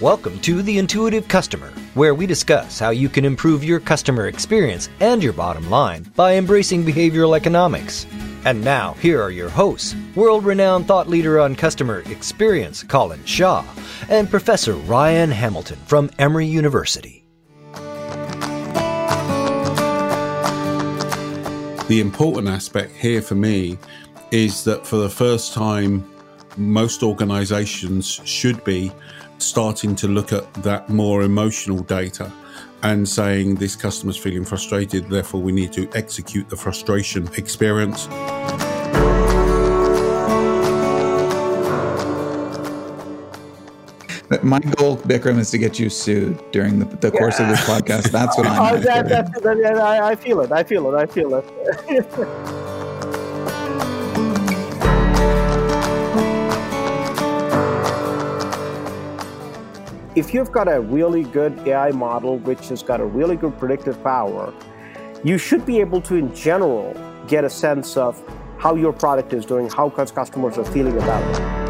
Welcome to The Intuitive Customer, where we discuss how you can improve your customer experience and your bottom line by embracing behavioral economics. And now, here are your hosts world renowned thought leader on customer experience, Colin Shaw, and Professor Ryan Hamilton from Emory University. The important aspect here for me is that for the first time, most organizations should be starting to look at that more emotional data and saying this customer's feeling frustrated, therefore we need to execute the frustration experience. My goal, Bikram, is to get you sued during the, the course of this podcast. That's what I'm. Oh, that, that, that, I, I feel it. I feel it. I feel it. if you've got a really good AI model which has got a really good predictive power, you should be able to, in general, get a sense of how your product is doing, how customers are feeling about it.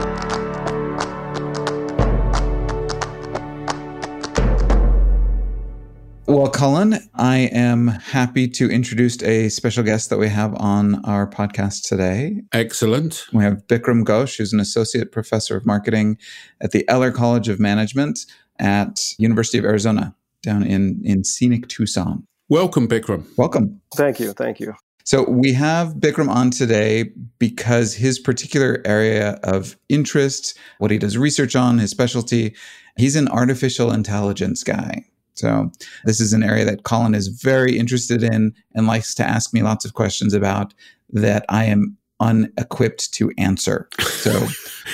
Well, Colin, I am happy to introduce a special guest that we have on our podcast today. Excellent. We have Bikram Ghosh, who's an associate professor of marketing at the Eller College of Management at University of Arizona down in, in scenic Tucson. Welcome, Bikram. Welcome. Thank you. Thank you. So we have Bikram on today because his particular area of interest, what he does research on, his specialty, he's an artificial intelligence guy. So this is an area that Colin is very interested in and likes to ask me lots of questions about that I am unequipped to answer. So,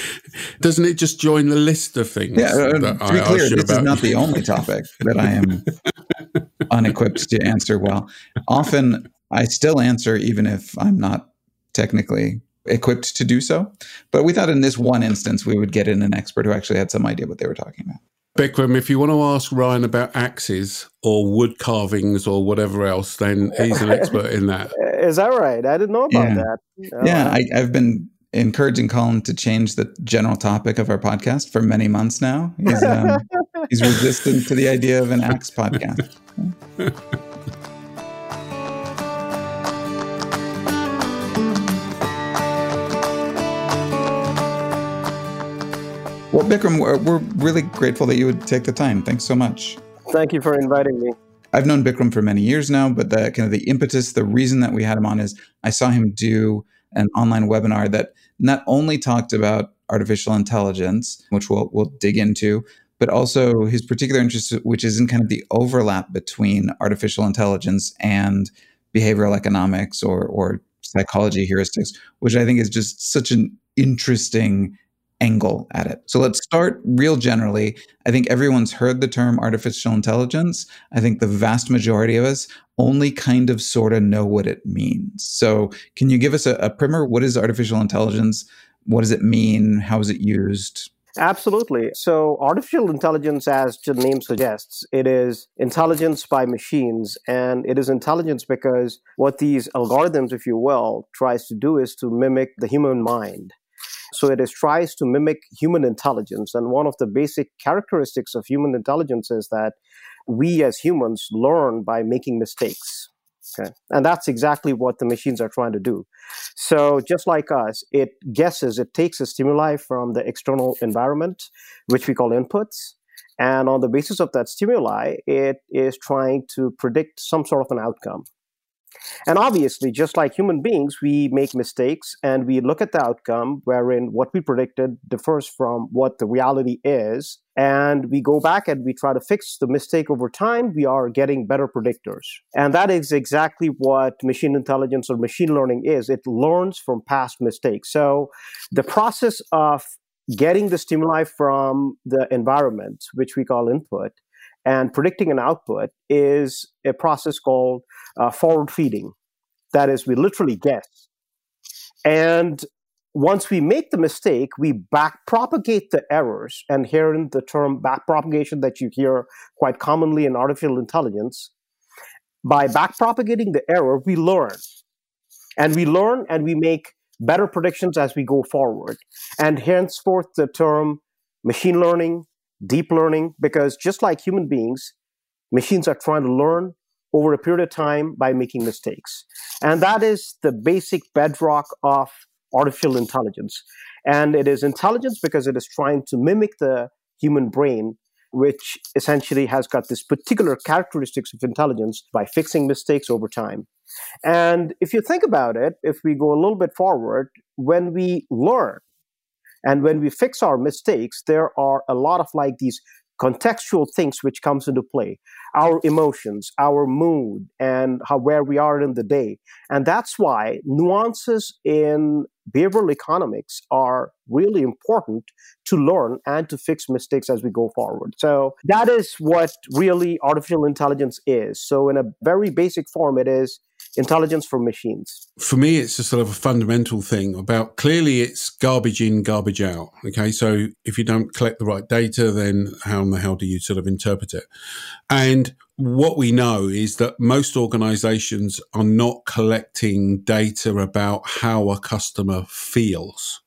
doesn't it just join the list of things? Yeah, uh, to I be clear, this about? is not the only topic that I am unequipped to answer well. Often I still answer, even if I'm not technically equipped to do so. But we thought in this one instance, we would get in an expert who actually had some idea what they were talking about. Bikram, if you want to ask Ryan about axes or wood carvings or whatever else, then he's an expert in that. Is that right? I didn't know about yeah. that. yeah, I, I've been encouraging Colin to change the general topic of our podcast for many months now. He's, um, he's resistant to the idea of an axe podcast. Well, Bikram, we're, really grateful that you would take the time. Thanks so much. Thank you for inviting me. I've known Bikram for many years now, but the kind of the impetus, the reason that we had him on is I saw him do an online webinar that not only talked about artificial intelligence, which we'll we'll dig into, but also his particular interest, which is in kind of the overlap between artificial intelligence and behavioral economics or or psychology heuristics, which I think is just such an interesting angle at it. So let's start real generally. I think everyone's heard the term artificial intelligence. I think the vast majority of us only kind of sort of know what it means. So can you give us a, a primer? What is artificial intelligence? What does it mean? How is it used? Absolutely. So, artificial intelligence, as the name suggests, it is intelligence by machines. And it is intelligence because what these algorithms, if you will, tries to do is to mimic the human mind. So it is, tries to mimic human intelligence. And one of the basic characteristics of human intelligence is that we as humans learn by making mistakes. Okay. And that's exactly what the machines are trying to do. So just like us, it guesses, it takes a stimuli from the external environment, which we call inputs. And on the basis of that stimuli, it is trying to predict some sort of an outcome. And obviously, just like human beings, we make mistakes and we look at the outcome wherein what we predicted differs from what the reality is. And we go back and we try to fix the mistake over time. We are getting better predictors. And that is exactly what machine intelligence or machine learning is it learns from past mistakes. So the process of getting the stimuli from the environment, which we call input, and predicting an output is a process called uh, forward feeding. That is, we literally guess. And once we make the mistake, we back propagate the errors. And here in the term back propagation that you hear quite commonly in artificial intelligence, by back propagating the error, we learn. And we learn and we make better predictions as we go forward. And henceforth, the term machine learning, deep learning, because just like human beings, machines are trying to learn over a period of time by making mistakes. And that is the basic bedrock of artificial intelligence. And it is intelligence because it is trying to mimic the human brain, which essentially has got this particular characteristics of intelligence by fixing mistakes over time. And if you think about it, if we go a little bit forward, when we learn and when we fix our mistakes, there are a lot of like these contextual things which comes into play. Our emotions our mood and how where we are in the day. And that's why nuances in behavioral economics are really important to learn and to fix mistakes as we go forward. So that is what really artificial intelligence is. So in a very basic form it is intelligence for machines? For me, it's a sort of a fundamental thing about clearly it's garbage in, garbage out. Okay. So if you don't collect the right data, then how in the hell do you sort of interpret it? And what we know is that most organizations are not collecting data about how a customer feels.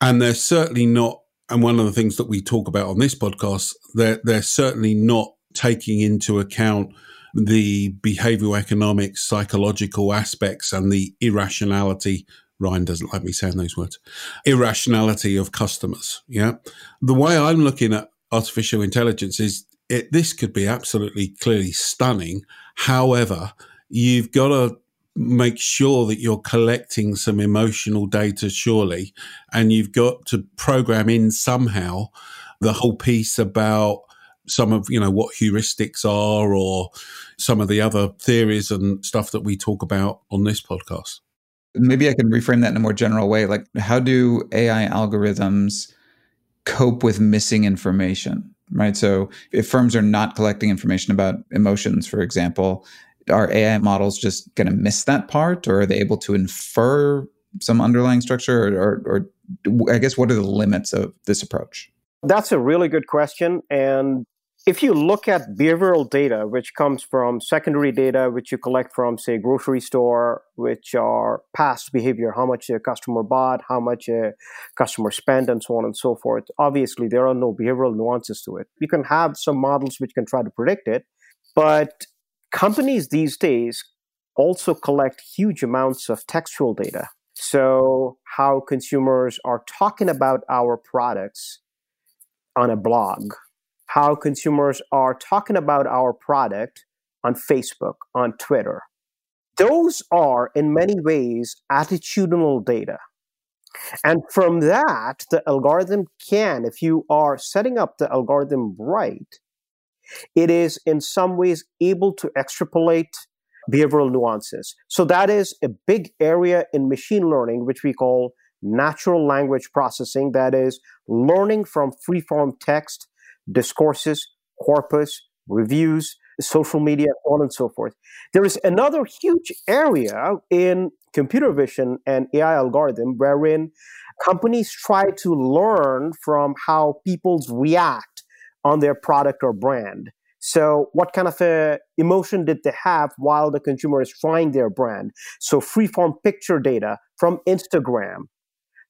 And they're certainly not, and one of the things that we talk about on this podcast, they're, they're certainly not taking into account the behavioral economics, psychological aspects, and the irrationality. Ryan doesn't like me saying those words. Irrationality of customers. Yeah. The way I'm looking at artificial intelligence is it, this could be absolutely clearly stunning. However, you've got to make sure that you're collecting some emotional data, surely, and you've got to program in somehow the whole piece about some of you know what heuristics are or some of the other theories and stuff that we talk about on this podcast. Maybe i can reframe that in a more general way. Like how do ai algorithms cope with missing information right? So if firms are not collecting information about emotions for example are ai models just going to miss that part or are they able to infer some underlying structure or, or, or i guess what are the limits of this approach? That's a really good question. And if you look at behavioral data, which comes from secondary data, which you collect from, say, grocery store, which are past behavior, how much a customer bought, how much a customer spent, and so on and so forth, obviously there are no behavioral nuances to it. You can have some models which can try to predict it, but companies these days also collect huge amounts of textual data. So, how consumers are talking about our products on a blog how consumers are talking about our product on Facebook, on Twitter. Those are, in many ways, attitudinal data. And from that, the algorithm can, if you are setting up the algorithm right, it is in some ways able to extrapolate behavioral nuances. So that is a big area in machine learning, which we call natural language processing, that is learning from free-form text discourses, corpus, reviews, social media, on and so forth. There is another huge area in computer vision and AI algorithm wherein companies try to learn from how people react on their product or brand. So, what kind of a emotion did they have while the consumer is trying their brand? So, freeform picture data from Instagram,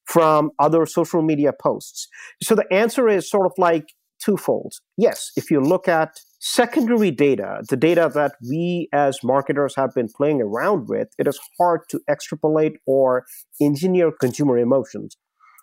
from other social media posts. So, the answer is sort of like twofold. Yes, if you look at secondary data, the data that we as marketers have been playing around with, it is hard to extrapolate or engineer consumer emotions.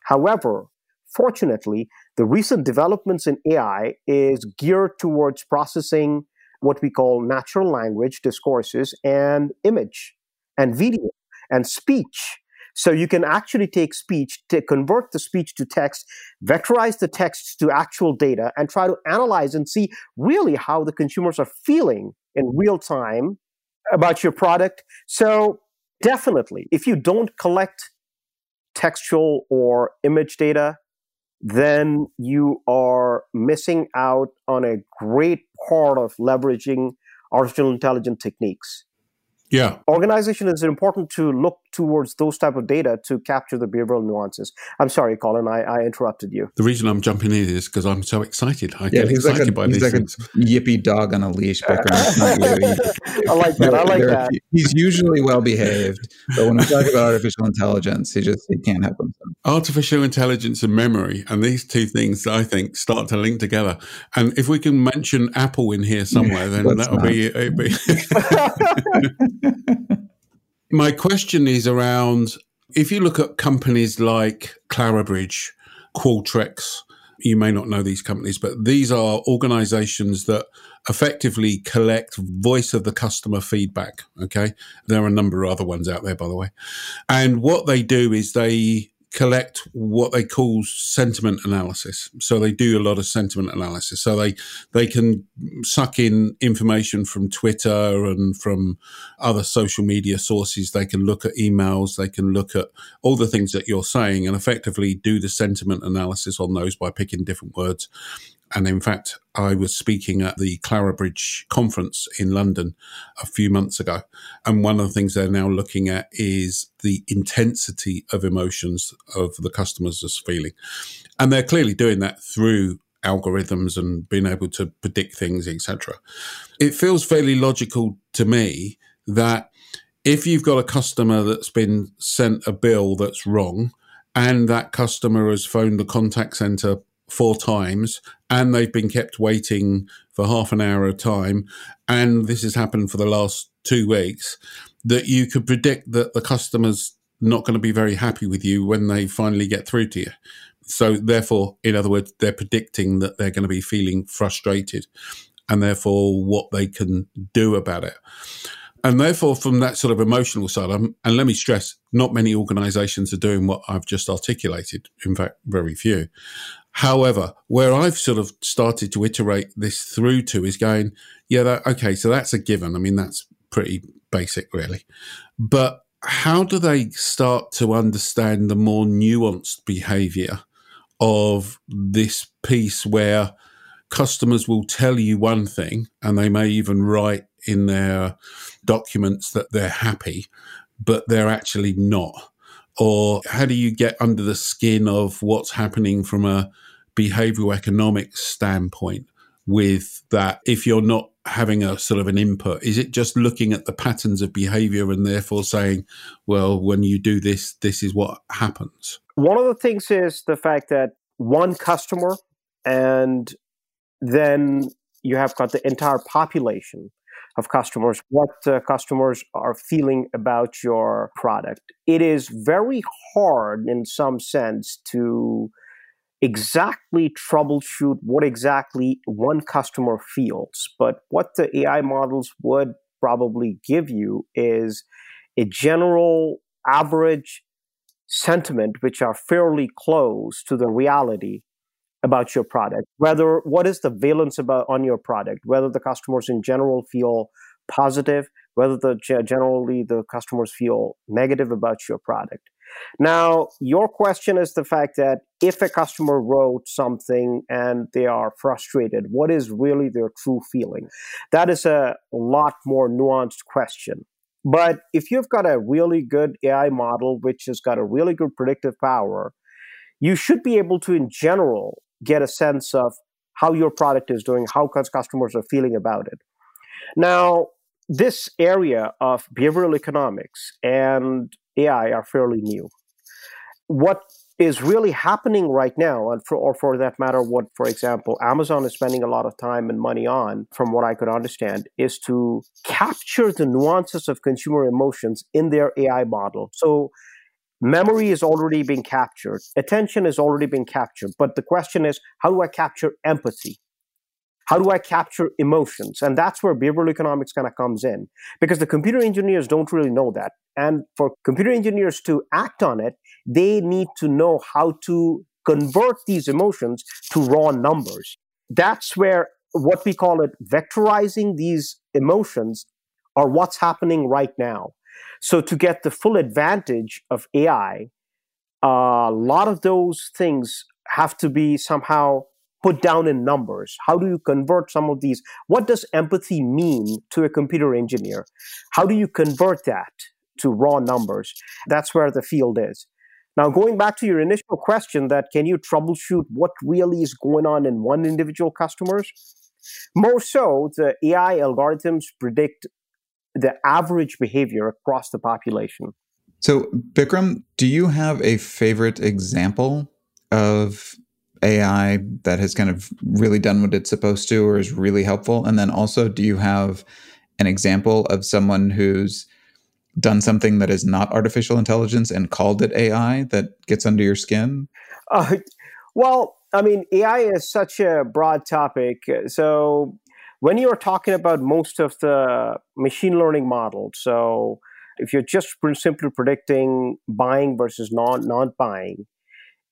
However, fortunately, the recent developments in AI is geared towards processing what we call natural language discourses and image and video and speech so you can actually take speech, to convert the speech to text, vectorize the text to actual data, and try to analyze and see really how the consumers are feeling in real time about your product. So definitely, if you don't collect textual or image data, then you are missing out on a great part of leveraging artificial intelligence techniques. Yeah. Organization is important to look towards those type of data to capture the behavioral nuances. I'm sorry, Colin, I, I interrupted you. The reason I'm jumping in is because I'm so excited. I yeah, get excited like a, by he's these like things. a yippy dog on a leash, I like that. I like that. He's usually well behaved, but when we talk about artificial intelligence, he just he can't help himself. Artificial intelligence and memory, and these two things, I think, start to link together. And if we can mention Apple in here somewhere, then that'll be, be My question is around if you look at companies like Clarabridge, Qualtrics, you may not know these companies, but these are organizations that effectively collect voice of the customer feedback. Okay. There are a number of other ones out there, by the way. And what they do is they collect what they call sentiment analysis. So they do a lot of sentiment analysis. So they they can suck in information from Twitter and from other social media sources. They can look at emails. They can look at all the things that you're saying and effectively do the sentiment analysis on those by picking different words. And in fact, I was speaking at the Clarabridge conference in London a few months ago. And one of the things they're now looking at is the intensity of emotions of the customers is feeling. And they're clearly doing that through algorithms and being able to predict things, etc. It feels fairly logical to me that if you've got a customer that's been sent a bill that's wrong, and that customer has phoned the contact center four times and they've been kept waiting for half an hour of time. And this has happened for the last two weeks that you could predict that the customer's not going to be very happy with you when they finally get through to you. So therefore in other words they're predicting that they're going to be feeling frustrated and therefore what they can do about it and therefore, from that sort of emotional side, and let me stress, not many organizations are doing what I've just articulated. In fact, very few. However, where I've sort of started to iterate this through to is going, yeah, that, okay, so that's a given. I mean, that's pretty basic, really. But how do they start to understand the more nuanced behavior of this piece where customers will tell you one thing and they may even write in their documents that they're happy, but they're actually not? Or how do you get under the skin of what's happening from a behavioral economics standpoint with that if you're not having a sort of an input? Is it just looking at the patterns of behavior and therefore saying, well, when you do this, this is what happens? One of the things is the fact that one customer and then you have got the entire population of customers, what uh, customers are feeling about your product. It is very hard in some sense to exactly troubleshoot what exactly one customer feels. But what the AI models would probably give you is a general average sentiment, which are fairly close to the reality about your product whether what is the valence about on your product whether the customers in general feel positive whether the generally the customers feel negative about your product. Now your question is the fact that if a customer wrote something and they are frustrated what is really their true feeling? That is a lot more nuanced question. But if you've got a really good ai model which has got a really good predictive power you should be able to in general get a sense of how your product is doing, how customers are feeling about it. Now, this area of behavioral economics and AI are fairly new. What is really happening right now, and for, or for that matter, what, for example, Amazon is spending a lot of time and money on, from what I could understand, is to capture the nuances of consumer emotions in their AI model. So memory is already being captured, attention is already being captured. But the question is, how do I capture empathy? How do I capture emotions? And that's where behavioral economics kind of comes in because the computer engineers don't really know that. And for computer engineers to act on it, they need to know how to convert these emotions to raw numbers. That's where what we call it vectorizing these emotions are what's happening right now. So to get the full advantage of AI, a lot of those things have to be somehow put down in numbers. How do you convert some of these? What does empathy mean to a computer engineer? How do you convert that to raw numbers. That's where the field is. Now, going back to your initial question that can you troubleshoot what really is going on in one individual customers? More so, the AI algorithms predict the average behavior across the population. So, Bikram, do you have a favorite example of AI that has kind of really done what it's supposed to or is really helpful? And then also, do you have an example of someone who's done something that is not artificial intelligence and called it AI that gets under your skin? Uh, well, I mean, AI is such a broad topic. So, when you're talking about most of the machine learning models, so if you're just simply predicting buying versus non not buying,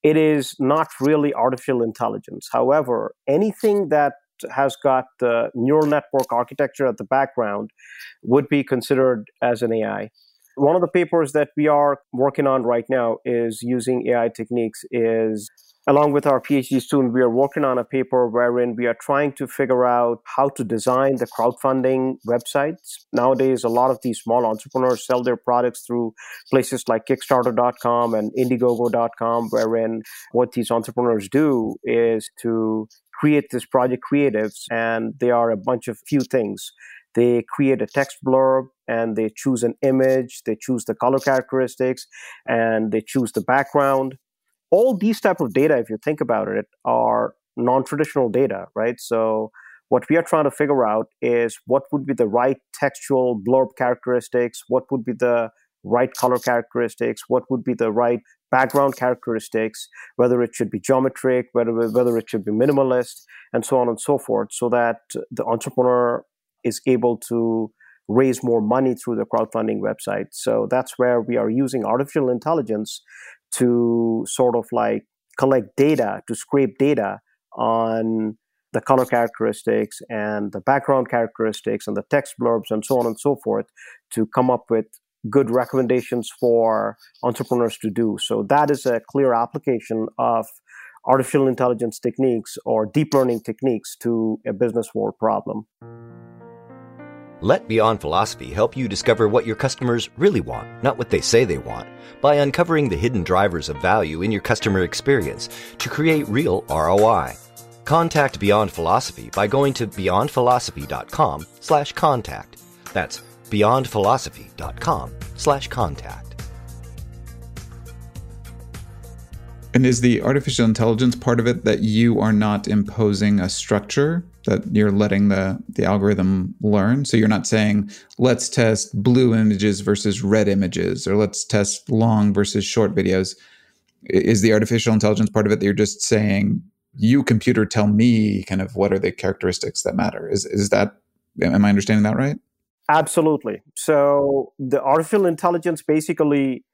it is not really artificial intelligence. However, anything that has got the neural network architecture at the background would be considered as an AI. One of the papers that we are working on right now is using AI techniques is along with our PhD student, we are working on a paper wherein we are trying to figure out how to design the crowdfunding websites. Nowadays, a lot of these small entrepreneurs sell their products through places like Kickstarter.com and Indiegogo.com, wherein what these entrepreneurs do is to create this project creatives, and they are a bunch of few things. They create a text blurb and they choose an image, they choose the color characteristics, and they choose the background all these type of data if you think about it are non-traditional data right? So what we are trying to figure out is what would be the right textual blurb characteristics what would be the right color characteristics what would be the right background characteristics whether it should be geometric whether whether it should be minimalist and so on and so forth so that the entrepreneur is able to raise more money through the crowdfunding website. So that's where we are using artificial intelligence to sort of like collect data, to scrape data on the color characteristics and the background characteristics and the text blurbs and so on and so forth to come up with good recommendations for entrepreneurs to do. So that is a clear application of artificial intelligence techniques or deep learning techniques to a business world problem. Let Beyond Philosophy help you discover what your customers really want, not what they say they want, by uncovering the hidden drivers of value in your customer experience to create real ROI. Contact Beyond Philosophy by going to beyondphilosophy.com slash contact. That's beyondphilosophy.com slash contact. And is the artificial intelligence part of it that you are not imposing a structure that you're letting the the algorithm learn. So you're not saying let's test blue images versus red images or let's test long versus short videos. Is the artificial intelligence part of it that you're just saying you computer tell me kind of what are the characteristics that matter? Is is that am I understanding that right? Absolutely. So the artificial intelligence basically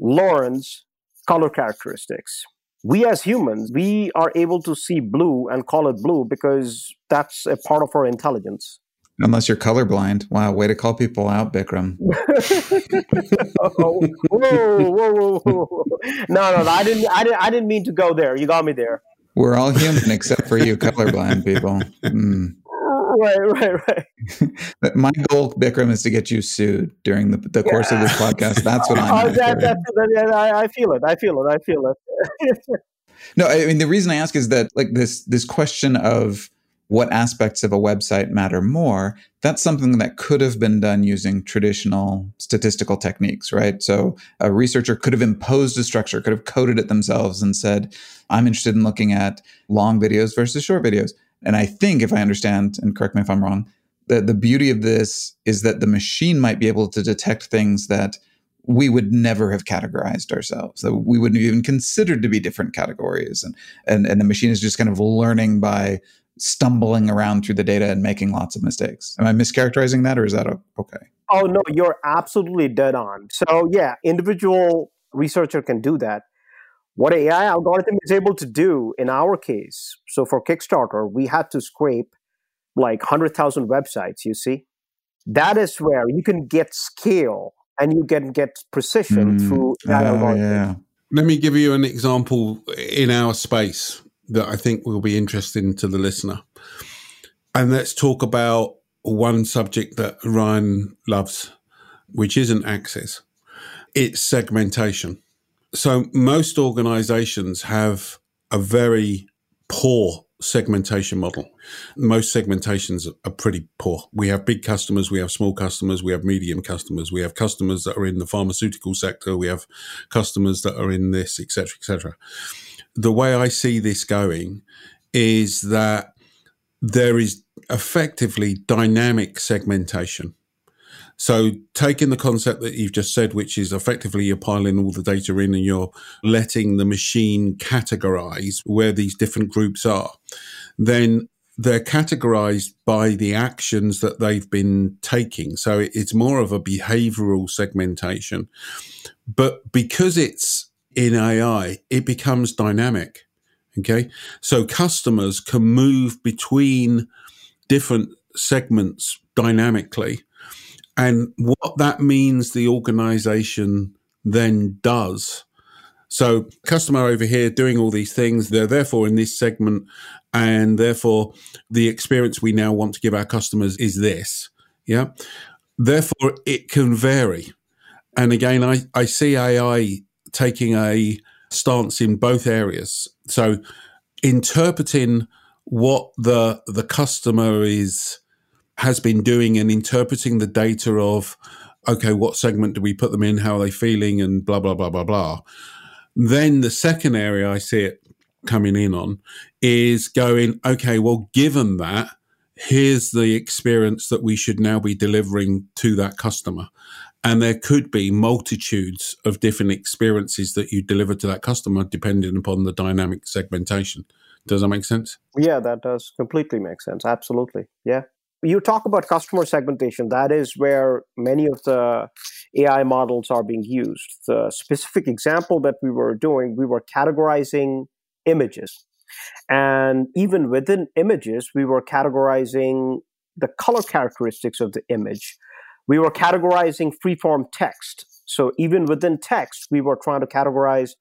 learns color characteristics we as humans, we are able to see blue and call it blue because that's a part of our intelligence. Unless you're colorblind. Wow, way to call people out, Bikram. oh, whoa, whoa, whoa, whoa. No, no, I didn't, I didn't I didn't mean to go there. You got me there. We're all human except for you colorblind people. Mm. Right, right, right. My goal, Bikram, is to get you sued during the, the course yeah. of this podcast. That's what I'm. Oh, that, that, that, I, I feel it. I feel it. I feel it. No, I mean the reason I ask is that like this this question of what aspects of a website matter more, that's something that could have been done using traditional statistical techniques, right? So a researcher could have imposed a structure, could have coded it themselves and said, I'm interested in looking at long videos versus short videos. And I think, if I understand, and correct me if I'm wrong, the, the beauty of this is that the machine might be able to detect things that we would never have categorized ourselves. That we wouldn't have even considered to be different categories. And, and and the machine is just kind of learning by stumbling around through the data and making lots of mistakes. Am i mischaracterizing that or is that okay? Oh no you're absolutely dead on. So yeah individual researcher can do that. What AI algorithm is able to do in our case, so for Kickstarter, we had to scrape like 100,000 websites, you see? That is where you can get scale and you can get precision mm, through that algorithm. Yeah. Let me give you an example in our space that I think will be interesting to the listener. And let's talk about one subject that Ryan loves, which isn't access, it's segmentation. So most organizations have a very poor segmentation model. Most segmentations are pretty poor. We have big customers, we have small customers, we have medium customers, we have customers that are in the pharmaceutical sector, we have customers that are in this, etc., etc. The way I see this going is that there is effectively dynamic segmentation. So, taking the concept that you've just said, which is effectively you're piling all the data in and you're letting the machine categorize where these different groups are, then they're categorized by the actions that they've been taking. So, it's more of a behavioral segmentation. But because it's in AI, it becomes dynamic. Okay. So, customers can move between different segments dynamically and what that means the organization then does. So, customer over here doing all these things, they're therefore in this segment, and therefore the experience we now want to give our customers is this. Yeah. Therefore, it can vary. And again, I, I see AI taking a stance in both areas. So, interpreting what the the customer is has been doing and interpreting the data of, okay, what segment do we put them in? How are they feeling? And blah, blah, blah, blah, blah. Then the second area I see it coming in on is going, okay, well, given that, here's the experience that we should now be delivering to that customer. And there could be multitudes of different experiences that you deliver to that customer depending upon the dynamic segmentation. Does that make sense? Yeah, that does completely make sense. Absolutely. Yeah you talk about customer segmentation. That is where many of the AI models are being used. The specific example that we were doing, we were categorizing images. And even within images, we were categorizing the color characteristics of the image. We were categorizing freeform text. So even within text, we were trying to categorize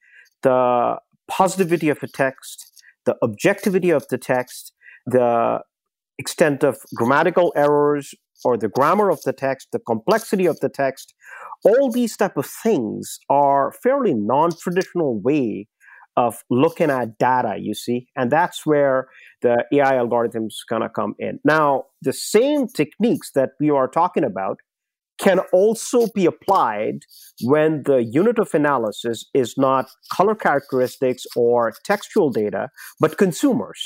the positivity of a text, the objectivity of the text, the extent of grammatical errors or the grammar of the text, the complexity of the text, all these type of things are fairly non-traditional way of looking at data, you see, and that's where the AI algorithms gonna come in. Now, the same techniques that we are talking about can also be applied when the unit of analysis is not color characteristics or textual data, but consumers.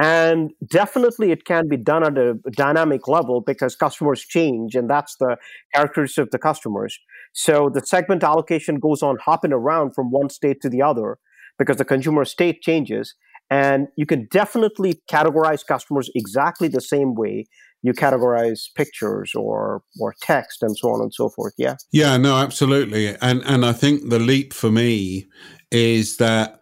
And definitely it can be done at a dynamic level because customers change, and that's the characteristics of the customers. So the segment allocation goes on hopping around from one state to the other because the consumer state changes. And you can definitely categorize customers exactly the same way you categorize pictures or or text and so on and so forth. Yeah. Yeah, no, absolutely. And and I think the leap for me is that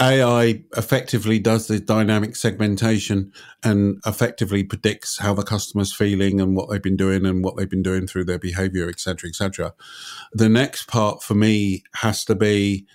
AI effectively does the dynamic segmentation and effectively predicts how the customer's feeling and what they've been doing and what they've been doing through their behavior, etc., etc. The next part for me has to be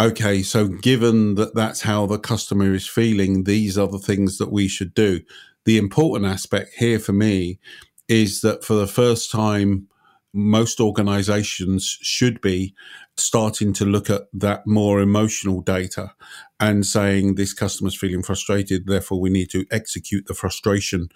okay, so given that that's how the customer is feeling, these are the things that we should do. The important aspect here for me is that for the first time, most organizations should be starting to look at that more emotional data and saying this customer's feeling frustrated, therefore we need to execute the frustration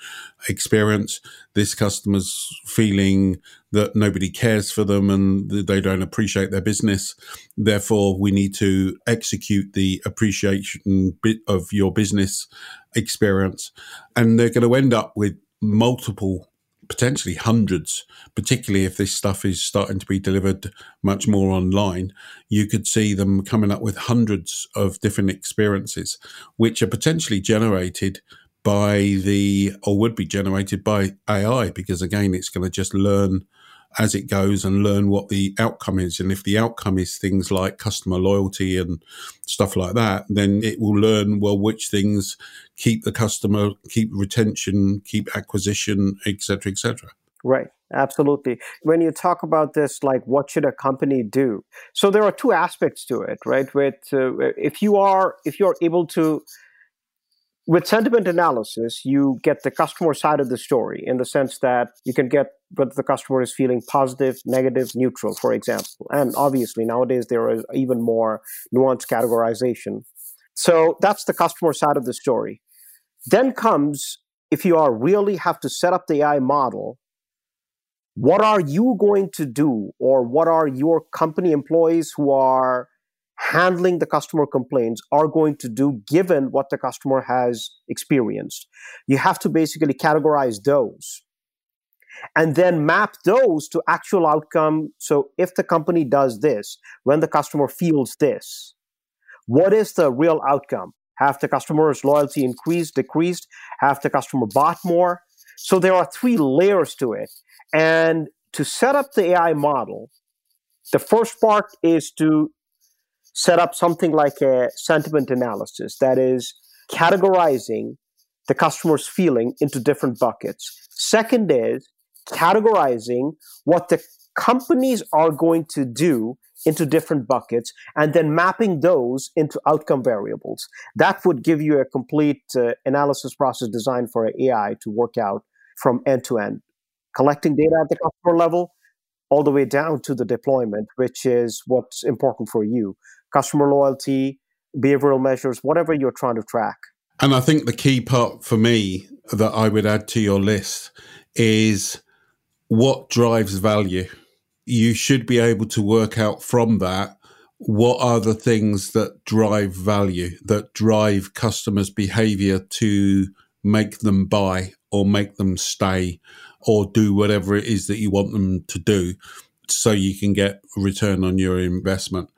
experience. This customer's feeling that nobody cares for them and they don't appreciate their business. Therefore, we need to execute the appreciation bit of your business experience. And they're going to end up with multiple potentially hundreds, particularly if this stuff is starting to be delivered much more online, you could see them coming up with hundreds of different experiences, which are potentially generated by the, or would be generated by AI, because again, it's going to just learn as it goes and learn what the outcome is. And if the outcome is things like customer loyalty and stuff like that, then it will learn, well, which things keep the customer, keep retention, keep acquisition, etc., etc. Right. Absolutely. When you talk about this, like what should a company do? So there are two aspects to it, right? With uh, if you are if you're able to with sentiment analysis, you get the customer side of the story in the sense that you can get whether the customer is feeling positive, negative, neutral, for example. And obviously, nowadays there is even more nuanced categorization. So that's the customer side of the story. Then comes if you are really have to set up the AI model, what are you going to do, or what are your company employees who are handling the customer complaints are going to do given what the customer has experienced? You have to basically categorize those and then map those to actual outcome. So if the company does this, when the customer feels this, what is the real outcome? Have the customer's loyalty increased, decreased? Have the customer bought more? So there are three layers to it. And to set up the AI model, the first part is to set up something like a sentiment analysis that is categorizing the customer's feeling into different buckets. Second is categorizing what the companies are going to do into different buckets and then mapping those into outcome variables. That would give you a complete uh, analysis process designed for AI to work out from end to end, collecting data at the customer level all the way down to the deployment, which is what's important for you customer loyalty, behavioral measures, whatever you're trying to track. And I think the key part for me that I would add to your list is what drives value. You should be able to work out from that what are the things that drive value, that drive customers' behavior to make them buy or make them stay or do whatever it is that you want them to do so you can get return on your investment.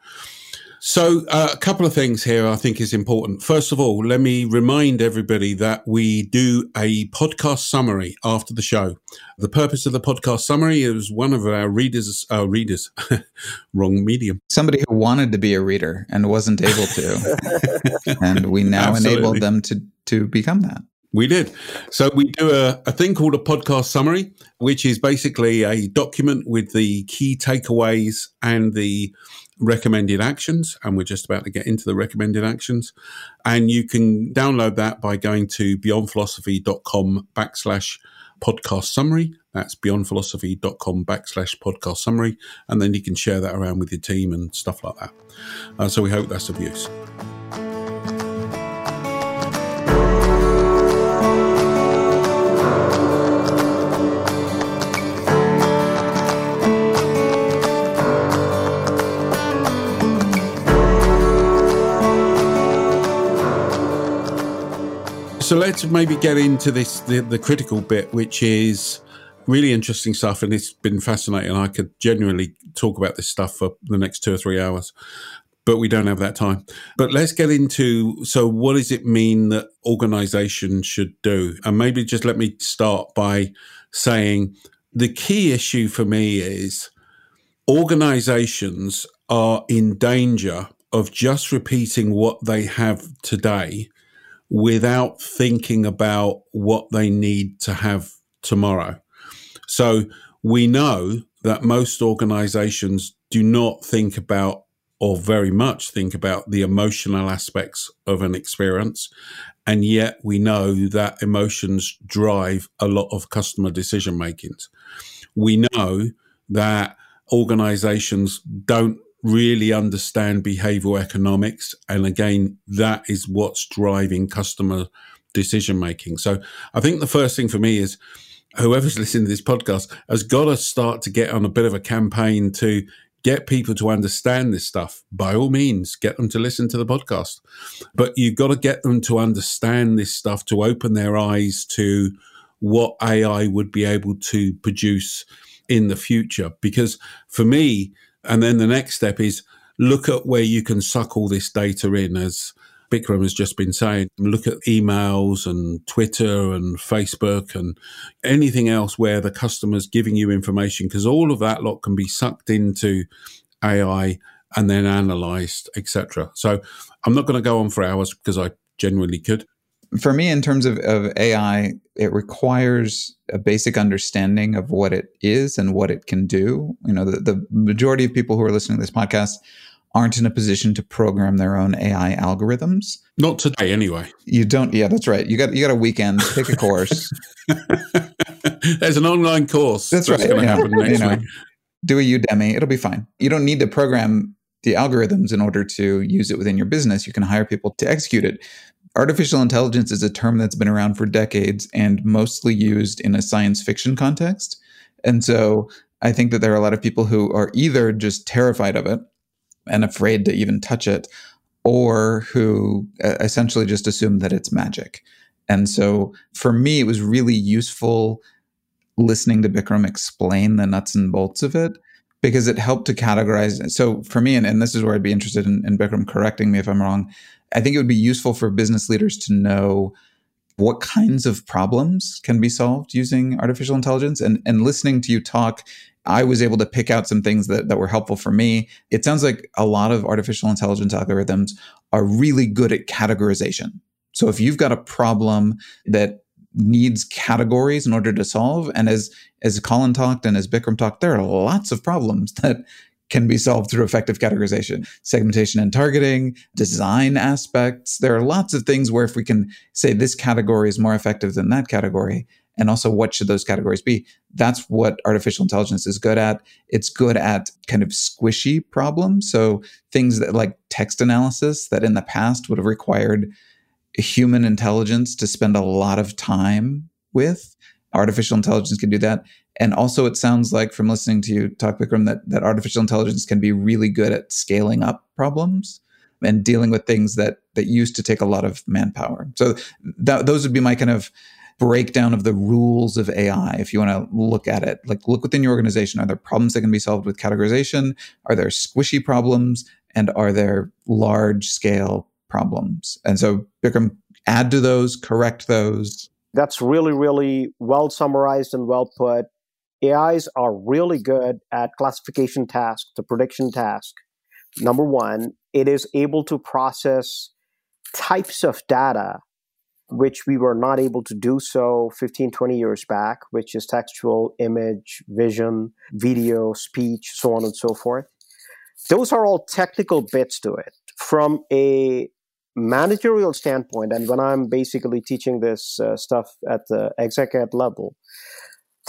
So, uh, a couple of things here I think is important. First of all, let me remind everybody that we do a podcast summary after the show. The purpose of the podcast summary is one of our readers, our readers, wrong medium. Somebody who wanted to be a reader and wasn't able to, and we now Absolutely. enabled them to to become that. We did. So we do a, a thing called a podcast summary, which is basically a document with the key takeaways and the recommended actions, and we're just about to get into the recommended actions. And you can download that by going to beyondphilosophy.com backslash podcast summary. That's beyondphilosophy.com backslash podcast summary. And then you can share that around with your team and stuff like that. Uh, so we hope that's of use. So let's maybe get into this the, the critical bit, which is really interesting stuff, and it's been fascinating. I could genuinely talk about this stuff for the next two or three hours, but we don't have that time. But let's get into so what does it mean that organization should do? And maybe just let me start by saying the key issue for me is organizations are in danger of just repeating what they have today without thinking about what they need to have tomorrow. So we know that most organizations do not think about or very much think about the emotional aspects of an experience. And yet we know that emotions drive a lot of customer decision makings. We know that organizations don't really understand behavioral economics. And again, that is what's driving customer decision making. So I think the first thing for me is whoever's listening to this podcast has got to start to get on a bit of a campaign to get people to understand this stuff. By all means, get them to listen to the podcast. But you've got to get them to understand this stuff to open their eyes to what AI would be able to produce in the future. Because for me, and then the next step is look at where you can suck all this data in, as Bikram has just been saying. Look at emails and Twitter and Facebook and anything else where the customer's giving you information, because all of that lot can be sucked into AI and then analyzed, etc. So I'm not going to go on for hours because I genuinely could for me, in terms of, of AI, it requires a basic understanding of what it is and what it can do. You know, the, the majority of people who are listening to this podcast aren't in a position to program their own AI algorithms. Not today, anyway. You don't. Yeah, that's right. You got you got a weekend. Pick a course. There's an online course. That's, that's right. Going to happen next you know, week. Do a Udemy. It'll be fine. You don't need to program the algorithms in order to use it within your business. You can hire people to execute it. Artificial intelligence is a term that's been around for decades and mostly used in a science fiction context. And so I think that there are a lot of people who are either just terrified of it and afraid to even touch it, or who essentially just assume that it's magic. And so for me, it was really useful listening to Bikram explain the nuts and bolts of it because it helped to categorize. So for me, and, and this is where I'd be interested in, in Bikram correcting me if I'm wrong, I think it would be useful for business leaders to know what kinds of problems can be solved using artificial intelligence. And, and listening to you talk, I was able to pick out some things that, that were helpful for me. It sounds like a lot of artificial intelligence algorithms are really good at categorization. So if you've got a problem that needs categories in order to solve, and as as Colin talked and as Bikram talked, there are lots of problems that can be solved through effective categorization, segmentation and targeting, design aspects. There are lots of things where if we can say this category is more effective than that category, and also what should those categories be, that's what artificial intelligence is good at. It's good at kind of squishy problems. So things that like text analysis that in the past would have required human intelligence to spend a lot of time with. Artificial intelligence can do that. And also, it sounds like from listening to you talk, Bikram, that, that artificial intelligence can be really good at scaling up problems and dealing with things that that used to take a lot of manpower. So those would be my kind of breakdown of the rules of AI. If you want to look at it, like look within your organization, are there problems that can be solved with categorization? Are there squishy problems? And are there large scale problems? And so Bikram, add to those, correct those. That's really, really well summarized and well put. AIs are really good at classification task, the prediction task. Number one, it is able to process types of data which we were not able to do so 15, 20 years back, which is textual, image, vision, video, speech, so on and so forth. Those are all technical bits to it. From a managerial standpoint, and when I'm basically teaching this uh, stuff at the executive level,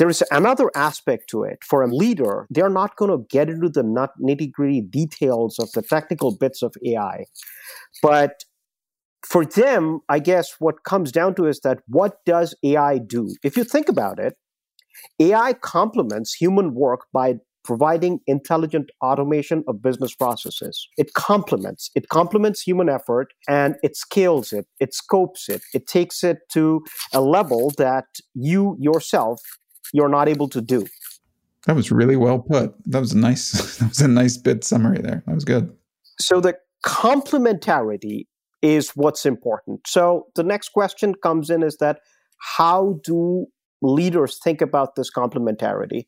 there is another aspect to it. For a leader, they're not going to get into the nitty gritty details of the technical bits of AI. But for them, I guess what comes down to is that what does AI do? If you think about it, AI complements human work by providing intelligent automation of business processes. It complements, it complements human effort and it scales it, it scopes it, it takes it to a level that you yourself you're not able to do. That was really well put. That was a nice that was a nice bit summary there. That was good. So the complementarity is what's important. So the next question comes in is that how do leaders think about this complementarity?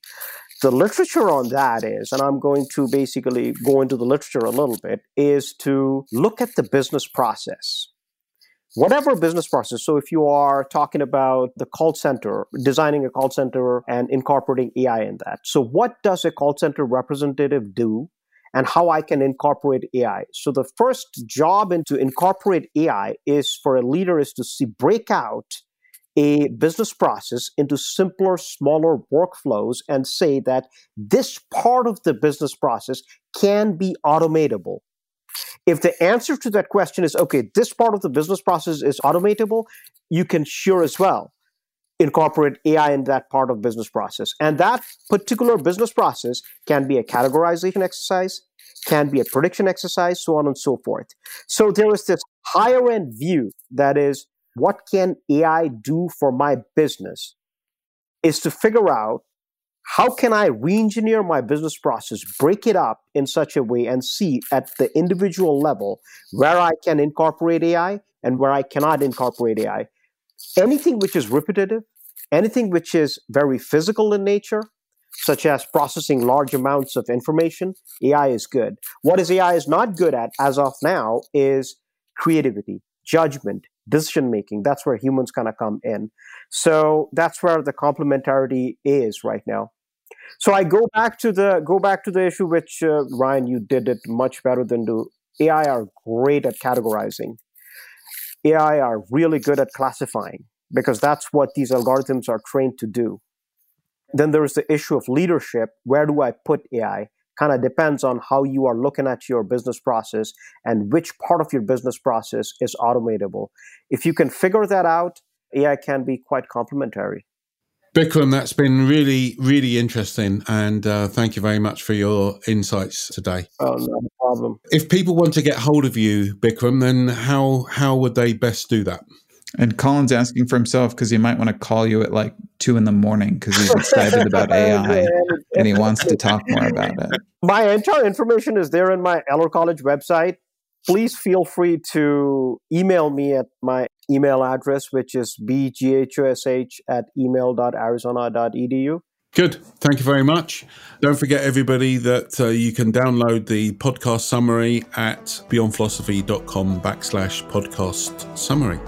The literature on that is, and I'm going to basically go into the literature a little bit, is to look at the business process whatever business process. So if you are talking about the call center, designing a call center and incorporating AI in that. So what does a call center representative do? And how I can incorporate AI. So the first job in to incorporate AI is for a leader is to see break out a business process into simpler, smaller workflows and say that this part of the business process can be automatable. If the answer to that question is, okay, this part of the business process is automatable, you can sure as well incorporate AI in that part of business process. And that particular business process can be a categorization exercise, can be a prediction exercise, so on and so forth. So there is this higher end view that is, what can AI do for my business? Is to figure out how can I re-engineer my business process, break it up in such a way and see at the individual level where I can incorporate AI and where I cannot incorporate AI. Anything which is repetitive, anything which is very physical in nature, such as processing large amounts of information, AI is good. What is AI is not good at as of now is creativity, judgment, decision making. That's where humans kind of come in. So that's where the complementarity is right now. So I go back to the go back to the issue which uh, Ryan you did it much better than do. AI are great at categorizing. AI are really good at classifying because that's what these algorithms are trained to do. Then there's the issue of leadership. Where do I put AI? Kind of depends on how you are looking at your business process and which part of your business process is automatable. If you can figure that out, AI can be quite complementary. Bikram, that's been really, really interesting. And uh, thank you very much for your insights today. Oh, no problem. If people want to get hold of you, Bikram, then how, how would they best do that? And Colin's asking for himself because he might want to call you at like two in the morning because he's excited about AI and he wants to talk more about it. My entire information is there in my Eller College website. Please feel free to email me at my email address, which is bghosh at email.arizona.edu. Good. Thank you very much. Don't forget, everybody, that uh, you can download the podcast summary at beyondphilosophy.com backslash podcast summary.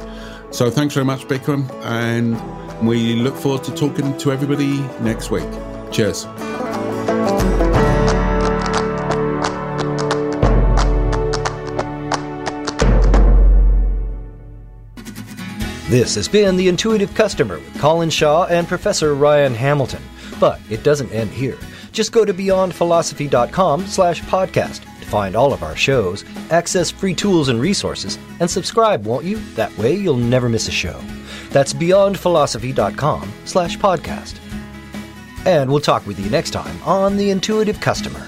So thanks very much, Bikram. And we look forward to talking to everybody next week. Cheers. This has been The Intuitive Customer with Colin Shaw and Professor Ryan Hamilton. But it doesn't end here. Just go to beyondphilosophy.com slash podcast to find all of our shows, access free tools and resources, and subscribe, won't you? That way you'll never miss a show. That's beyondphilosophy.com slash podcast. And we'll talk with you next time on The Intuitive Customer.